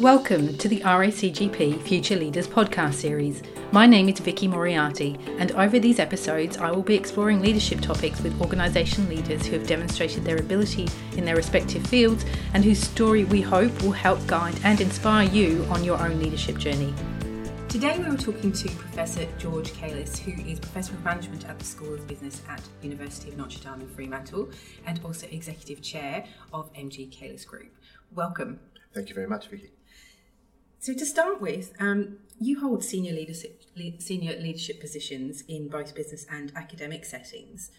Welcome to the RACGP Future Leaders podcast series. My name is Vicky Moriarty, and over these episodes, I will be exploring leadership topics with organisation leaders who have demonstrated their ability in their respective fields and whose story we hope will help guide and inspire you on your own leadership journey. Today we were talking to Professor George Kailis, who is Professor of Management at the School of Business at University of Notre Dame in Fremantle and also Executive Chair of MG Kailis Group. Welcome. Thank you very much, Vicky. So to start with, um, you hold senior leadership, senior leadership positions in both business and academic settings.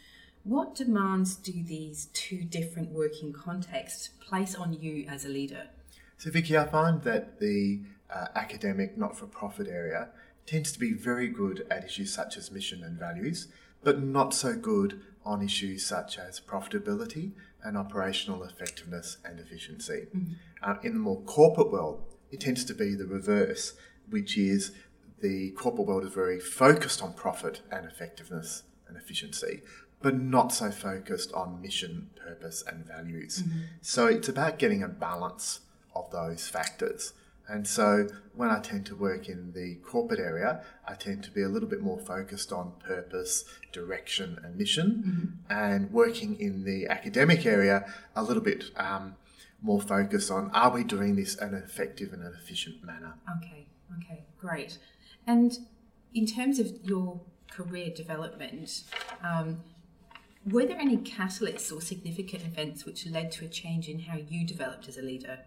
What demands do these two different working contexts place on you as a leader? So, Vicky, I find that the uh, academic not for profit area tends to be very good at issues such as mission and values, but not so good on issues such as profitability and operational effectiveness and efficiency. Mm-hmm. Uh, in the more corporate world, it tends to be the reverse, which is the corporate world is very focused on profit and effectiveness and efficiency, but not so focused on mission, purpose, and values. Mm-hmm. So it's about getting a balance of those factors. And so when I tend to work in the corporate area, I tend to be a little bit more focused on purpose, direction, and mission. Mm-hmm. And working in the academic area, a little bit um, more focused on are we doing this in an effective and an efficient manner. Okay, okay, great. And in terms of your career development, um, were there any catalysts or significant events which led to a change in how you developed as a leader?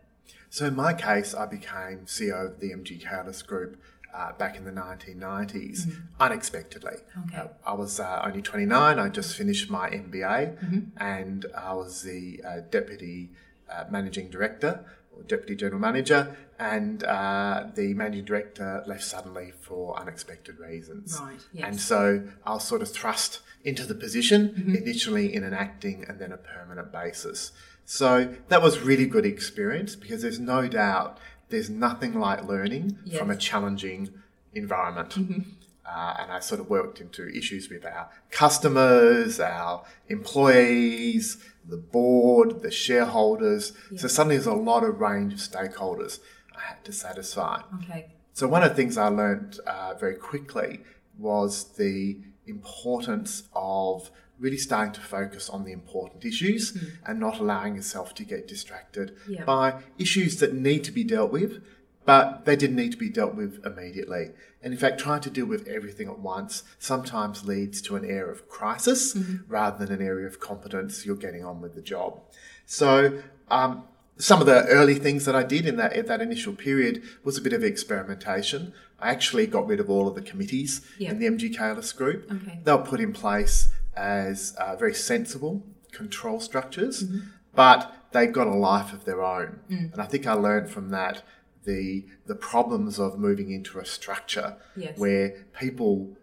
So in my case, I became CEO of the MG Kailis Group uh, back in the 1990s mm-hmm. unexpectedly. Okay. Uh, I was uh, only 29. I just finished my MBA, mm-hmm. and I was the uh, deputy uh, managing director or deputy general manager, and uh, the managing director left suddenly for unexpected reasons. Right. Yes. And so I was sort of thrust into the position mm-hmm. initially in an acting and then a permanent basis. So that was really good experience because there's no doubt there's nothing like learning yes. from a challenging environment. Mm-hmm. Uh, and I sort of worked into issues with our customers, our employees, the board, the shareholders. Yeah. So suddenly there's a lot of range of stakeholders I had to satisfy. Okay. So one of the things I learned uh, very quickly was the importance of really starting to focus on the important issues mm. and not allowing yourself to get distracted yeah. by issues that need to be dealt with, but they didn't need to be dealt with immediately. And in fact, trying to deal with everything at once sometimes leads to an air of crisis mm-hmm. rather than an area of competence. You're getting on with the job. So, um, some of the early things that I did in that that initial period was a bit of experimentation. I actually got rid of all of the committees yep. in the MG Kailis group. Okay. They were put in place as uh, very sensible control structures, mm-hmm. but they've got a life of their own. Mm. And I think I learned from that the the problems of moving into a structure yes. where people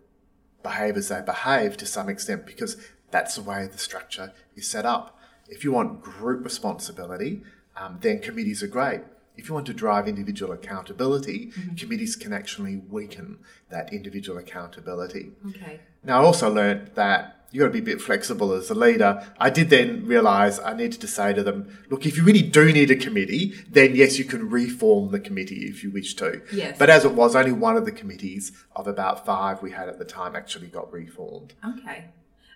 behave as they behave to some extent because that's the way the structure is set up. If you want group responsibility, um, then committees are great. If you want to drive individual accountability, mm-hmm. committees can actually weaken that individual accountability. Okay. Now, I also learned that you've got to be a bit flexible as a leader. I did then realize I needed to say to them, look, if you really do need a committee, then yes, you can reform the committee if you wish to. Yes. But as it was, only one of the committees of about five we had at the time actually got reformed. Okay.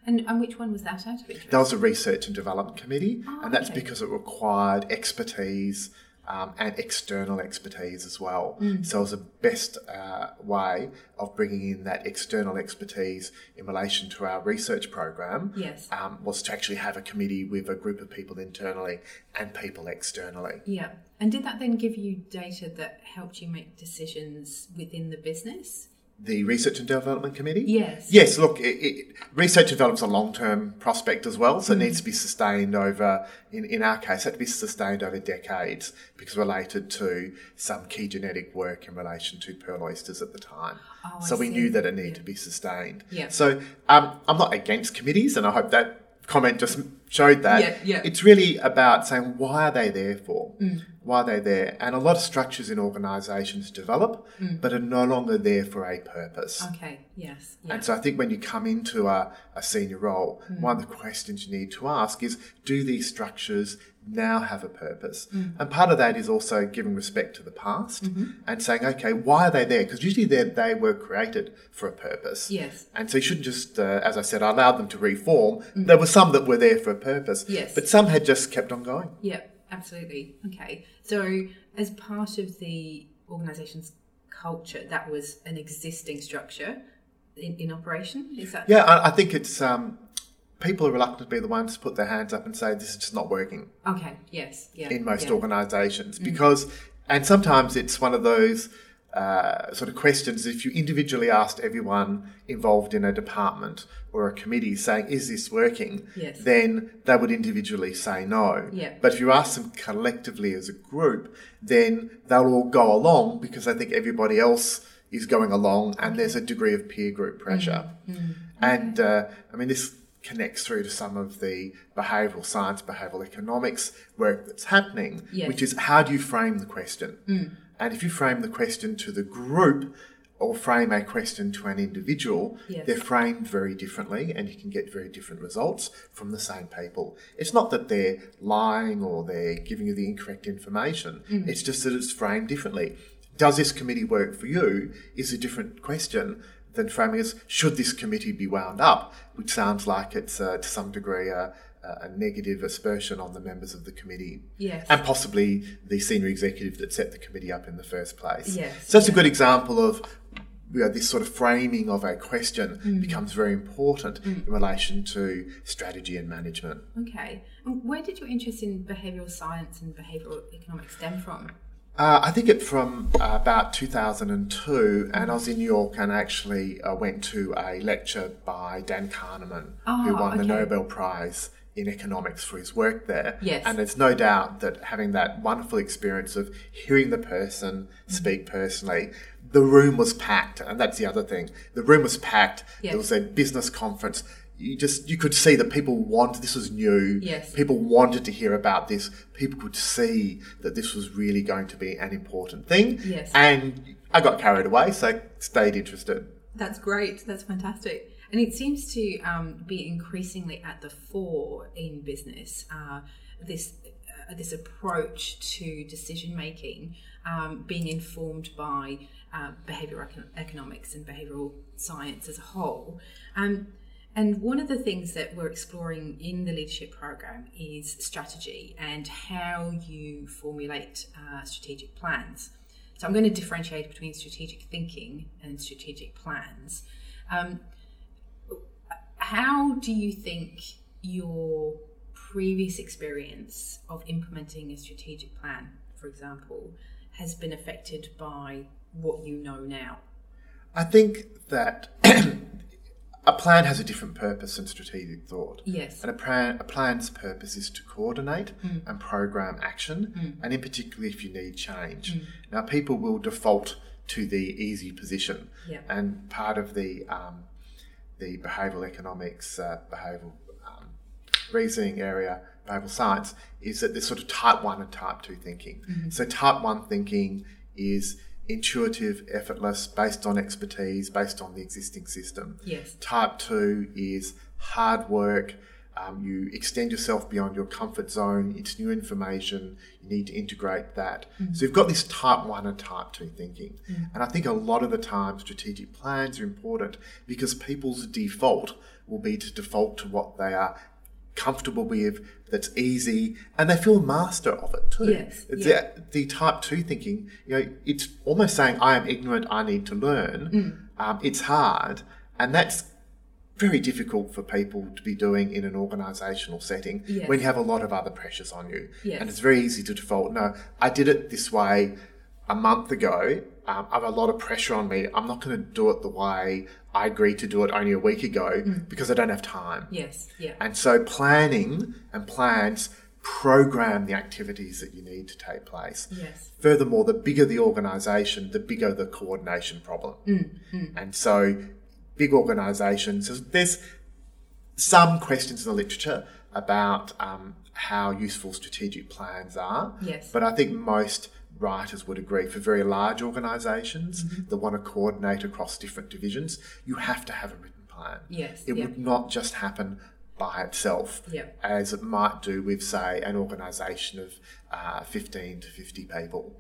And, and which one was that out of interest? That was a research and development committee, oh, and that's okay. because it required expertise um, and external expertise as well. Mm. So it was the best uh, way of bringing in that external expertise in relation to our research program. Yes, um, was to actually have a committee with a group of people internally and people externally. Yeah, and did that then give you data that helped you make decisions within the business? The Research and Development Committee? Yes. Yes, look, it, it, research develops a long term prospect as well, so mm. it needs to be sustained over, in, in our case, it had to be sustained over decades because related to some key genetic work in relation to pearl oysters at the time. Oh, so I we see. knew that it needed yeah. to be sustained. Yeah. So um, I'm not against committees, and I hope that comment just showed that. Yeah, yeah. It's really about saying why are they there for? Mm. Why are they there? And a lot of structures in organisations develop, mm. but are no longer there for a purpose. Okay, yes. Yeah. And so I think when you come into a, a senior role, mm. one of the questions you need to ask is do these structures now have a purpose. Mm. And part of that is also giving respect to the past Mm-hmm. and saying, okay, why are they there? Because usually they they were created for a purpose. Yes. And so you shouldn't just, uh, as I said, I allowed them to reform. There were some that were there for a purpose. Mm. Yes. But some had just kept on going. Yeah, absolutely. Okay. So, as part of the organisation's culture, that was an existing structure in, in operation? Is that? Yeah, I, I think it's um, people are reluctant to be the ones to put their hands up and say this is just not working Okay, yes. Yeah. in most yeah. Mm. organisations because, and sometimes it's one of those uh, sort of questions. If you individually asked everyone involved in a department or a committee saying, "Is this working?" Yes. then they would individually say no. Yeah. But if you ask them collectively as a group, then they'll all go along because I think everybody else is going along, and there's a degree of peer group pressure. Mm-hmm. And uh, I mean, this connects through to some of the behavioural science, behavioural economics work that's happening, Yes. Mm. which is how do you frame the question? And if you frame the question to the group or frame a question to an individual, Yes. they're framed very differently and you can get very different results from the same people. It's not that they're lying or they're giving you the incorrect information, Mm. it's just that it's framed differently. Does this committee work for you? Is a different question than framing as should this committee be wound up, which sounds like it's uh, to some degree a, a negative aspersion on the members of the committee Yes. and possibly the senior executive that set the committee up in the first place. Yes, so it's a good example of you know, this sort of framing of a question Mm. becomes very important in relation to strategy and management. Okay. And where did your interest in behavioural science and behavioural economics stem from? Uh, I think it from uh, about 2002, and I was in New York and actually uh, went to a lecture by Dan Kahneman, who Oh, won the. Nobel Prize in economics for his work there. Yes. And there's no doubt that having that wonderful experience of hearing the person speak Mm-hmm. personally, the room was packed, and that's the other thing. The room was packed. Yes. There was a business conference. You just you could see that people wanted this was new. Yes. People wanted to hear about this. People could see that this was really going to be an important thing. Yes. And I got carried away, so stayed interested. That's great. That's fantastic. And it seems to um, be increasingly at the fore in business. Uh, this uh, this approach to decision making um, being informed by uh, behavioral econ- economics and behavioral science as a whole. Um, and one of the things that we're exploring in the leadership program is strategy and how you formulate uh, strategic plans. So I'm going to differentiate between strategic thinking and strategic plans. Um, how do you think your previous experience of implementing a strategic plan, for example, has been affected by what you know now? I think that a plan has a different purpose than strategic thought. Yes. And a, plan, a plan's purpose is to coordinate hmm. and program action, hmm. and in particular if you need change. Hmm. Now, people will default to the easy position, Yeah. and part of the um, the behavioural economics, uh, behavioural um, reasoning area, behavioural science, is that there's sort of type one and type two thinking. So, type one thinking is intuitive, effortless, based on expertise, based on the existing system. Yes. Type two is hard work. Um, you extend yourself beyond your comfort zone. It's new information. You need to integrate that. So you've got this type one and type two thinking. And I think a lot of the time strategic plans are important because people's default will be to default to what they are comfortable with, that's easy, and they feel master of it too. Yes, It's yeah. the, the type two thinking, you know, it's almost saying, I am ignorant, I need to learn. Mm. Um, it's hard, and that's very difficult for people to be doing in an organisational setting Yes. when you have a lot of other pressures on you. Yes. And it's very easy to default, no, I did it this way a month ago. Um, I have a lot of pressure on me. I'm not going to do it the way I agreed to do it only a week ago Mm. because I don't have time. Yes. Yeah. And so planning and plans program the activities that you need to take place. Yes. Furthermore, the bigger the organisation, the bigger the coordination problem. And so, big organisations, there's- some questions in the literature about um, how useful strategic plans are. Yes. But I think most writers would agree for very large organisations that want to coordinate across different divisions, you have to have a written plan. Yes, It yeah. would not just happen by itself, Yeah. as it might do with, say, an organisation of uh, 15 to 50 people.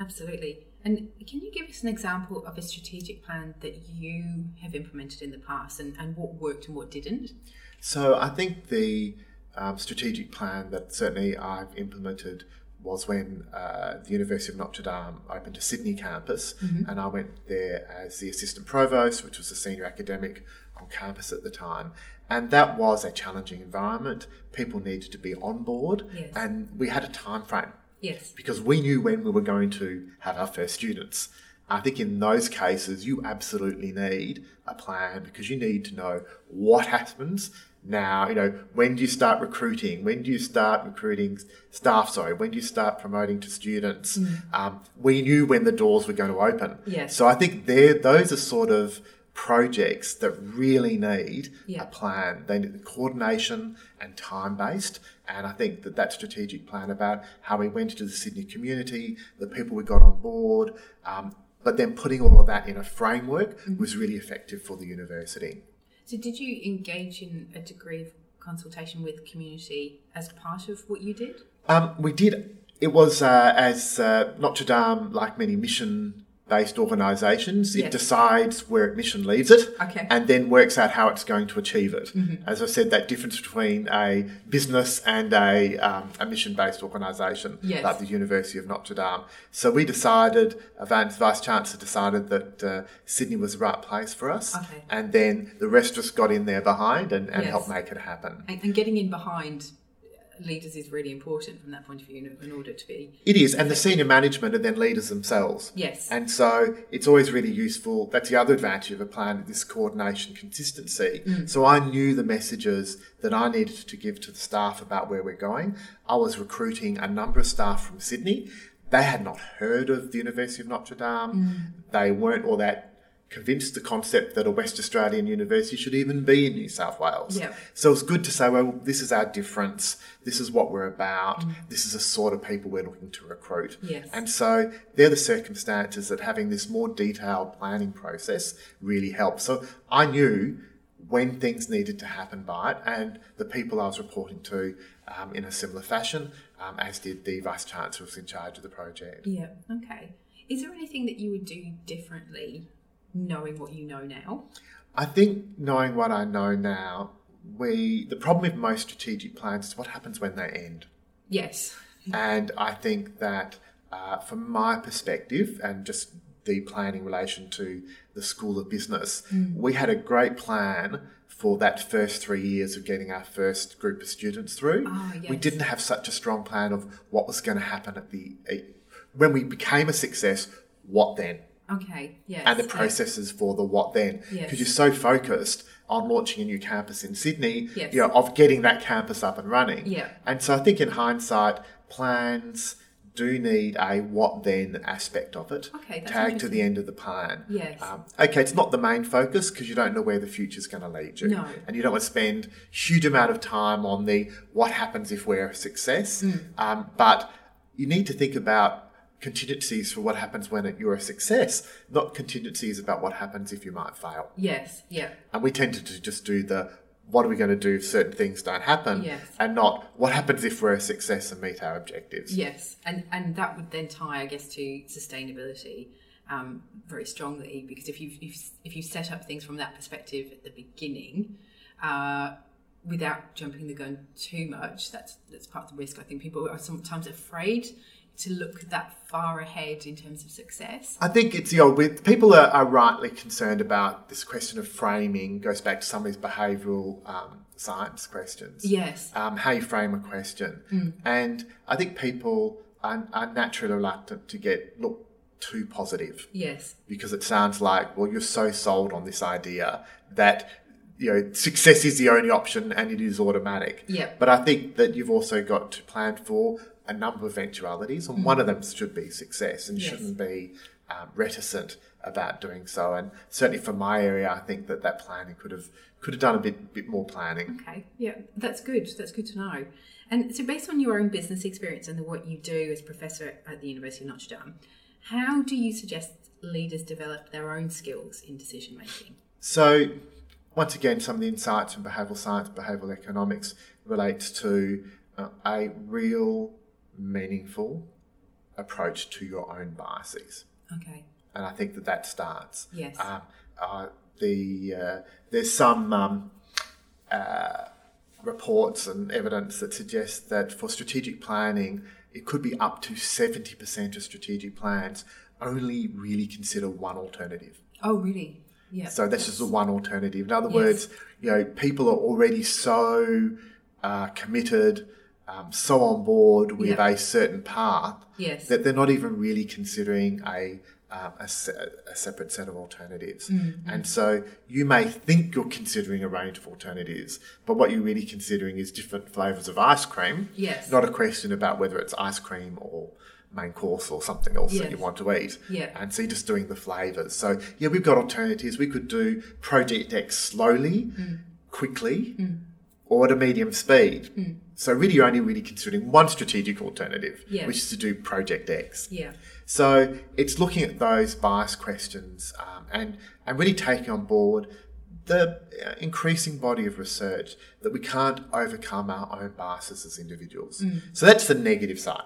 Absolutely. And can you give us an example of a strategic plan that you have implemented in the past and, and what worked and what didn't? So I think the um, strategic plan that certainly I've implemented was when uh, the University of Notre Dame opened a Sydney campus, and I went there as the assistant provost, which was a senior academic on campus at the time. And that was a challenging environment. People needed to be on board, Yes. and we had a time frame Yes. because we knew when we were going to have our first students. I think in those cases, you absolutely need a plan because you need to know what happens now. You know, when do you start recruiting? When do you start recruiting staff? Sorry, when do you start promoting to students? Um, we knew when the doors were going to open. Yes. So I think there, those are sort of projects that really need Yeah. a plan. They need coordination and time based. And I think that that strategic plan about how we went into the Sydney community, the people we got on board, um, but then putting all of that in a framework was really effective for the university. So, did you engage in a degree of consultation with community as part of what you did? Um, we did. It was uh, as uh, Notre Dame, like many mission based organisations, it Yes. decides where its mission leads it Okay. and then works out how it's going to achieve it. As I said, that difference between a business and a, um, a mission based organisation Yes. like the University of Notre Dame. So we decided, Vance Vice Chancellor decided that uh, Sydney was the right place for us. Okay. And then the rest of us got in there behind and, and Yes. helped make it happen. And, and getting in behind leaders is really important from that point of view in, order to be. It is, and the senior management are then leaders themselves. Yes. And so it's always really useful. That's the other advantage of a plan, this coordination, consistency. Mm. So I knew the messages that I needed to give to the staff about where we're going. I was recruiting a number of staff from Sydney. They had not heard of the University of Notre Dame. Mm. They weren't all that convinced the concept that a West Australian university should even be in New South Wales. Yeah. So it's good to say, well, this is our difference. This is what we're about. This is the sort of people we're looking to recruit. Yes. And so they're the circumstances that having this more detailed planning process really helps. So I knew when things needed to happen by it, and the people I was reporting to um, in a similar fashion, um, as did the vice chancellor who was in charge of the project. Yeah. Okay. Is there anything that you would do differently, knowing what you know now? I think knowing what I know now, we the problem with most strategic plans is what happens when they end. Yes. And I think that uh, from my perspective and just the plan in relation to the School of Business, we had a great plan for that first three years of getting our first group of students through. Ah, We didn't have such a strong plan of what was going to happen at the when we became a success. What then? Okay. Yes. and the processes for the what then. Yes. Because you're so focused on launching a new campus in Sydney, Yes. you know, of getting that campus up and running. Yeah. And so I think in hindsight, plans do need a what then aspect of it. Okay, that's tagged to the end of the plan. Yes. Um, okay, it's not the main focus because you don't know where the future is going to lead you. No. And you don't want to spend huge amount of time on the what happens if we're a success. Mm. Um, but you need to think about contingencies for what happens when you're a success, not contingencies about what happens if you might fail. Yes. Yeah. And we tend to just do the what are we going to do if certain things don't happen, Yes. and not what happens if we're a success and meet our objectives. Yes, and and that would then tie, I guess, to sustainability um, very strongly because if you if you set up things from that perspective at the beginning, uh, without jumping the gun too much, that's that's part of the risk. I think people are sometimes afraid to look that far ahead in terms of success. I think it's you know with people are, are rightly concerned about this question of framing goes back to some of these behavioural um, science questions. Yes. um, how you frame a question. And I think people are, are naturally reluctant to get look too positive Yes. because it sounds like, well, you're so sold on this idea that you know success is the only option and it is automatic. Yeah. But I think that you've also got to plan for a number of eventualities, and one of them should be success, and Yes. shouldn't be um, reticent about doing so. And certainly for my area, I think that that planning could have could have done a bit bit more planning. Okay, yeah, that's good. That's good to know. And so, based on your own business experience and the work you do as professor at the University of Notre Dame, how do you suggest leaders develop their own skills in decision making? So, once again, some of the insights from behavioural science, behavioural economics relates to uh, a real, meaningful approach to your own biases. Okay. And I think that that starts. Yes. Um, uh, the uh, there's some um, uh, reports and evidence that suggest that for strategic planning, it could be up to seventy percent of strategic plans only really consider one alternative. Oh, really? Yeah. So that's just the one alternative. In other Yes. words, you know, people are already so uh, committed, um, so on board with Yeah. a certain path Yes. that they're not even really considering a um, a, se- a separate set of alternatives. Mm-hmm. And so you may think you're considering a range of alternatives, but what you're really considering is different flavors of ice cream. Yes. Not a question about whether it's ice cream or main course or something else that you want to eat. Yeah. And so you're just doing the flavors. So yeah, we've got alternatives. We could do Project X slowly, quickly, or at a medium speed. So really, you're only really considering one strategic alternative, Yes. which is to do Project X. yeah. So it's looking at those bias questions um, and and really taking on board the uh, increasing body of research that we can't overcome our own biases as individuals. So that's the negative side.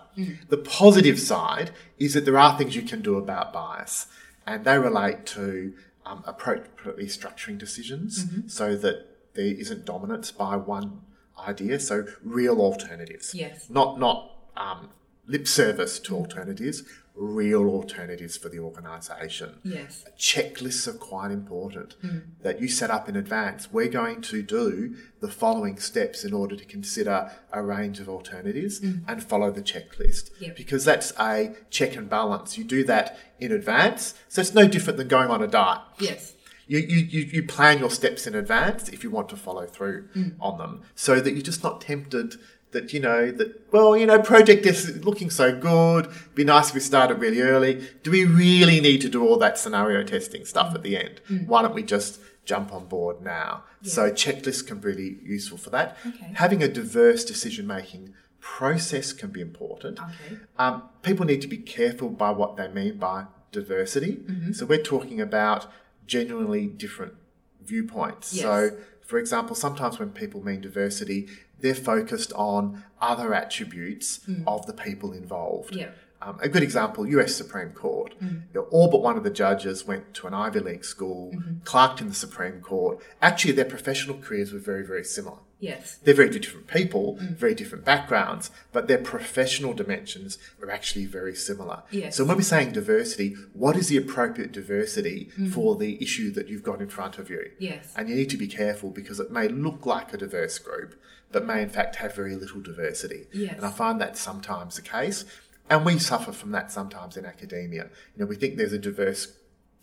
The positive side is that there are things you can do about bias, and they relate to um, appropriately structuring decisions so that there isn't dominance by one idea. So real alternatives, Yes. not not um, lip service to alternatives, real alternatives for the organisation. Yes. Checklists are quite important that you set up in advance. We're going to do the following steps in order to consider a range of alternatives and follow the checklist Yep. because that's a check and balance. You do that in advance, so it's no different than going on a diet. Yes. You, you, you, plan your steps in advance if you want to follow through mm. on them so that you're just not tempted that, you know, that, well, you know, project is looking so good. It'd Be nice if we started really early. Do we really need to do all that scenario testing stuff mm. at the end? Mm. Why don't we just jump on board now? So checklists can be really useful for that. Okay. Having a diverse decision making process can be important. Okay. Um, people need to be careful by what they mean by diversity. Mm-hmm. So we're talking about genuinely different viewpoints. Yes. So, for example, sometimes when people mean diversity, they're focused on other attributes mm. of the people involved. Yeah. Um, a good example, US Supreme Court. Mm. You know, all but one of the judges went to an Ivy League school, mm-hmm. clerked in the Supreme Court. Actually, their professional careers were very, very similar. Yes. They're very different people, mm. very different backgrounds, but their professional dimensions are actually very similar. Yes. So when we're saying diversity, what is the appropriate diversity mm. for the issue that you've got in front of you? Yes. And you need to be careful because it may look like a diverse group, but may in fact have very little diversity. Yes. And I find that sometimes the case. And we suffer from that sometimes in academia. You know, we think there's a diverse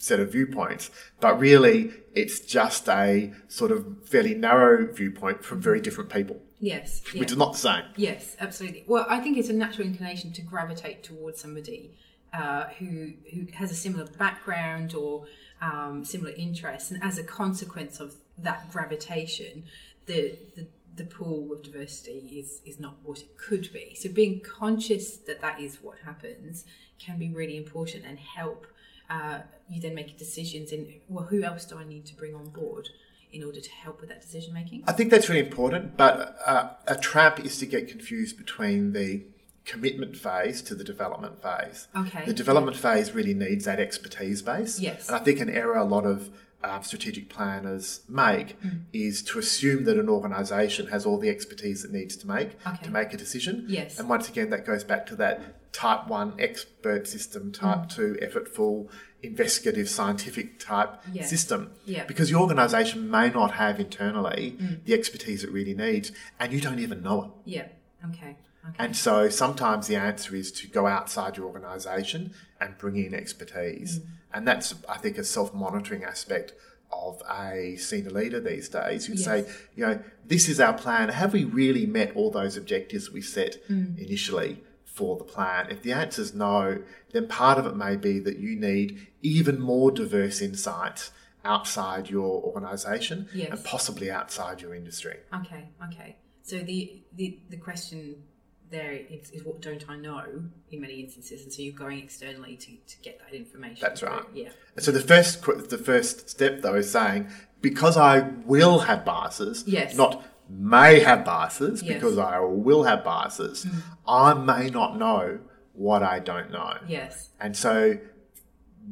set of viewpoints, but really it's just a sort of fairly narrow viewpoint from very different people, Yes. Yeah. which is not the same. Yes, absolutely. Well, I think it's a natural inclination to gravitate towards somebody uh, who who has a similar background or um, similar interests, and as a consequence of that gravitation, the, the the pool of diversity is is not what it could be. So being conscious that that is what happens can be really important and help uh, you then make decisions in well, who else do I need to bring on board in order to help with that decision making? I think that's really important, but uh, a trap is to get confused between the commitment phase to the development phase. Okay. The development phase really needs that expertise base. Yes. And I think an error a lot of um, strategic planners make Mm. is to assume that an organisation has all the expertise it needs to make Okay. to make a decision. Yes. And once again, that goes back to that type one expert system, type Mm. two effortful, investigative, scientific type Yes. system. Yeah. Because your organisation may not have internally the expertise it really needs, and you don't even know it. Yeah. Okay. Okay. And so sometimes the answer is to go outside your organisation and bring in expertise. Mm. And that's, I think, a self monitoring aspect of a senior leader these days. You'd say, you know, this is our plan. Have we really met all those objectives we set Mm. initially for the plan? If the answer is no, then part of it may be that you need even more diverse insights outside your organisation Yes. and possibly outside your industry. Okay, okay. So the, the the question there is, is what don't I know in many instances, and so you're going externally to, to get that information. That's right. Yeah. So the first the first step though is saying because I will have biases, Yes. not may have biases, Yes. because I will have biases, mm-hmm. I may not know what I don't know. Yes. And so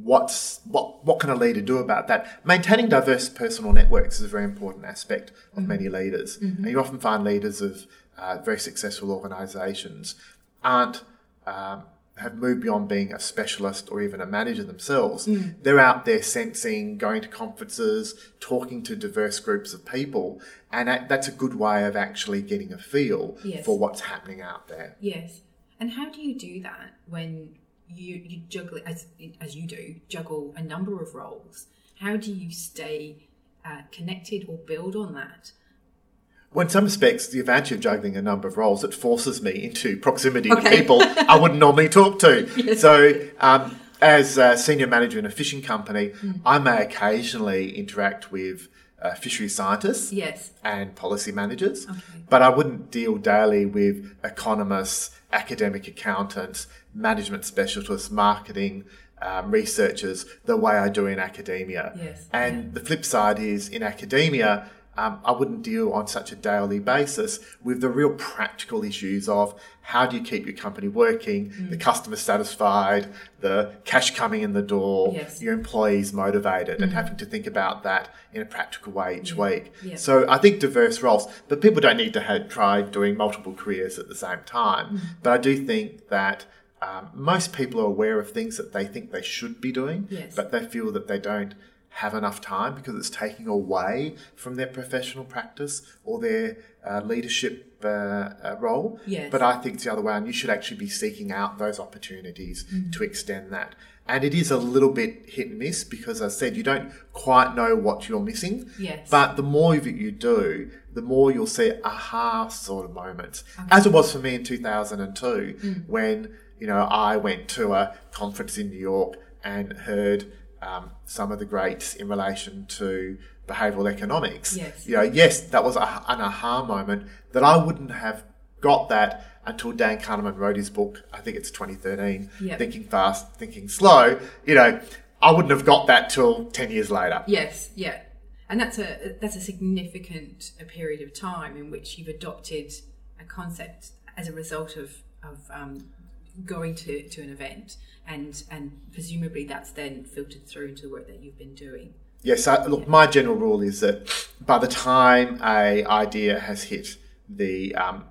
what's what what can a leader do about that? Maintaining diverse personal networks is a very important aspect of mm-hmm. many leaders. Mm-hmm. And you often find leaders of uh, very successful organizations aren't um, have moved beyond being a specialist or even a manager themselves. They're out there sensing, going to conferences, talking to diverse groups of people, and that's a good way of actually getting a feel Yes. for what's happening out there. Yes. And how do you do that when you you juggle as as you do juggle a number of roles? How do you stay uh, connected or build on that? Well, in some respects, the advantage of juggling a number of roles, it forces me into proximity to people I wouldn't normally talk to. So, um, as a senior manager in a fishing company, I may occasionally interact with uh, fishery scientists Yes. and policy managers, Okay. but I wouldn't deal daily with economists, academic accountants, management specialists, marketing. Um, researchers the way I do in academia. Yes. And the flip side is in academia, um, I wouldn't deal on such a daily basis with the real practical issues of how do you keep your company working, the Mm. customer satisfied, the cash coming in the door, Yes. your employees motivated, and having to think about that in a practical way each week. Yeah. So I think diverse roles, but people don't need to have, try doing multiple careers at the same time. Mm. But I do think that. Um, most people are aware of things that they think they should be doing, Yes. but they feel that they don't have enough time because it's taking away from their professional practice or their uh, leadership uh, uh, role. Yes. But I think it's the other way, and you should actually be seeking out those opportunities Mm. to extend that. And it is a little bit hit and miss because, as I said, you don't quite know what you're missing. Yes. But the more of it you do, the more you'll see aha sort of moments, as it was for me in 2002 Mm. when you know I went to a conference in New York and heard um, some of the greats in relation to behavioural economics. Yes. You know, yes, that was a, an aha moment that I wouldn't have got that until Dan Kahneman wrote his book. I think it's 2013, Yep. Thinking Fast, Thinking Slow. You know, I wouldn't have got that till 10 years later. Yes, yeah, and that's a that's a significant a period of time in which you've adopted a concept as a result of of um, going to, to an event, and and presumably that's then filtered through into the work that you've been doing. Yes, I, look, my general rule is that by the time a idea has hit the um,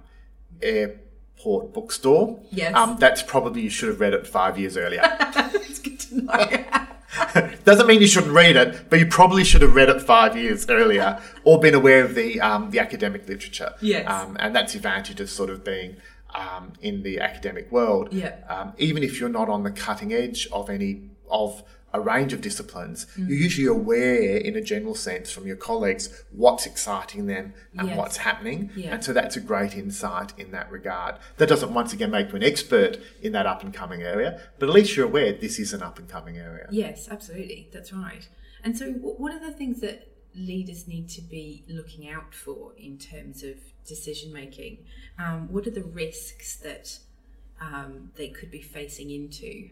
airport bookstore, Yes. um, that's probably you should have read it five years earlier. It's good to know. Doesn't mean you shouldn't read it, but you probably should have read it five years earlier or been aware of the um, the academic literature. Yes. Um, and that's the advantage of sort of being um, in the academic world. Yeah. Um, even if you're not on the cutting edge of any of a range of disciplines, Mm. you're usually aware in a general sense from your colleagues what's exciting them and Yes. what's happening. Yeah. And so that's a great insight in that regard. That doesn't once again make you an expert in that up and coming area, but at least you're aware this is an up and coming area. Yes, absolutely. That's right. And so, wh- what are the things that leaders need to be looking out for in terms of decision making? Um, what are the risks that um, they could be facing into?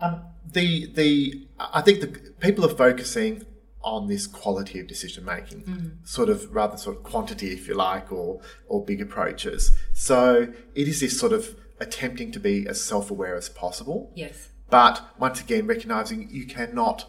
Um, the the I think the people are focusing on this quality of decision making, sort of rather sort of quantity, if you like, or or big approaches. So it is this sort of attempting to be as self aware as possible, Yes. but once again recognizing you cannot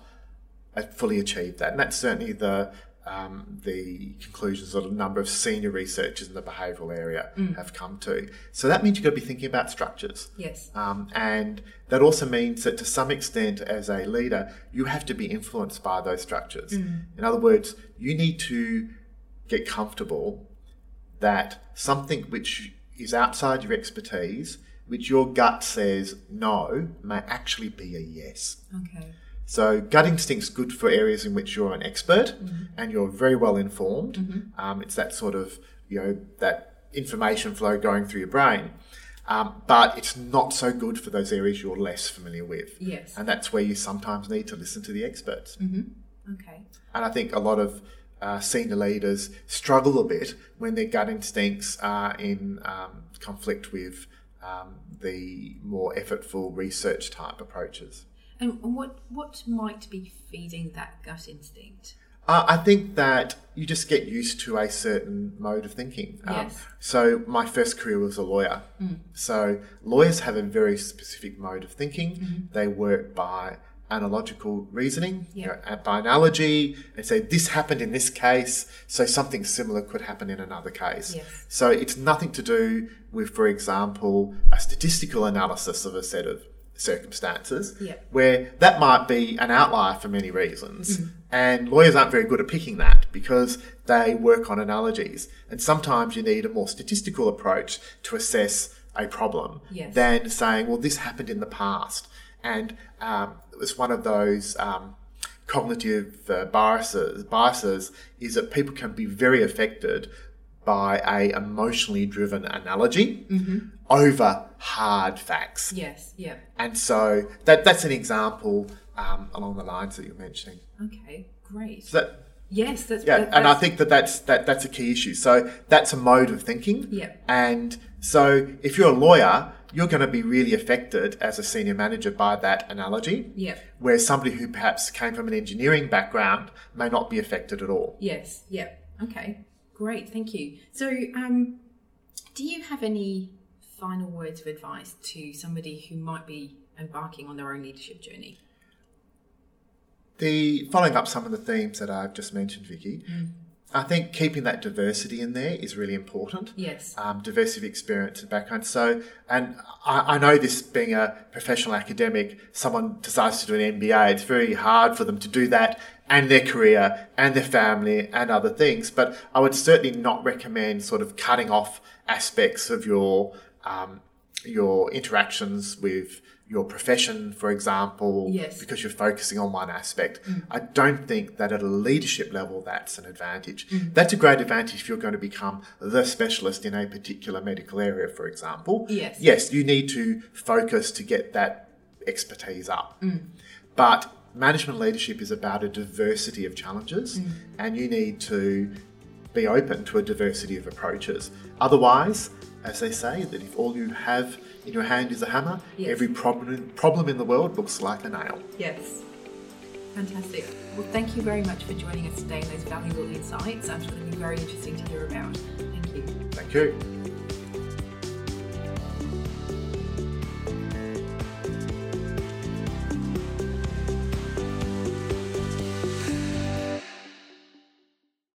fully achieved that, and that's certainly the um, the conclusions that a number of senior researchers in the behavioural area have come to. So that means you've got to be thinking about structures. Yes. Um, and that also means that to some extent, as a leader, you have to be influenced by those structures. In other words, you need to get comfortable that something which is outside your expertise, which your gut says no, may actually be a yes. Okay. So gut instinct's good for areas in which you're an expert and you're very well informed. Um, it's that sort of you know that information flow going through your brain, um, but it's not so good for those areas you're less familiar with. Yes. And that's where you sometimes need to listen to the experts. Okay. And I think a lot of uh, senior leaders struggle a bit when their gut instincts are in um, conflict with um, the more effortful research type approaches. And what what might be feeding that gut instinct? Uh, I think that you just get used to a certain mode of thinking. Um, Yes. so my first career was a lawyer. So lawyers have a very specific mode of thinking. They work by analogical reasoning, you Yeah. know, uh, by analogy, and say this happened in this case, so something similar could happen in another case. Yes. So it's nothing to do with, for example, a statistical analysis of a set of circumstances, Yeah. where that might be an outlier for many reasons. And lawyers aren't very good at picking that because they work on analogies. And sometimes you need a more statistical approach to assess a problem Yes. than saying, well, this happened in the past. And um, it was one of those um, cognitive uh, biases, biases is that people can be very affected by a emotionally driven analogy over hard facts. Yes. Yeah. And so that that's an example um, along the lines that you're mentioning. Okay. Great. So that, yes. That's yeah, that- and I think that that's that that's a key issue. So that's a mode of thinking. Yeah. And so if you're a lawyer, you're going to be really affected as a senior manager by that analogy. Yeah. Whereas somebody who perhaps came from an engineering background may not be affected at all. Yes. Yeah. Okay. Great. Thank you. So, um, do you have any final words of advice to somebody who might be embarking on their own leadership journey? The following up some of the themes that I've just mentioned, Vicky, Mm. I think keeping that diversity in there is really important. Yes. um, diversity of experience and background. So, and I, I know this being a professional academic, someone decides to do an MBA, it's very hard for them to do that and their career and their family and other things. But I would certainly not recommend sort of cutting off aspects of your um, your interactions with your profession, for example, Yes. because you're focusing on one aspect. Mm. I don't think that at a leadership level that's an advantage. Mm. That's a great advantage if you're going to become the specialist in a particular medical area, for example. Yes. Yes, you need to focus to get that expertise up. Mm. But management leadership is about a diversity of challenges, mm. and you need to be open to a diversity of approaches. Otherwise, as they say, that if all you have in your hand is a hammer, Yes. every problem problem in the world looks like a nail. Yes. Fantastic. Well, thank you very much for joining us today and those valuable insights. I'm sure it'll be very interesting to hear about. Thank you. Thank you.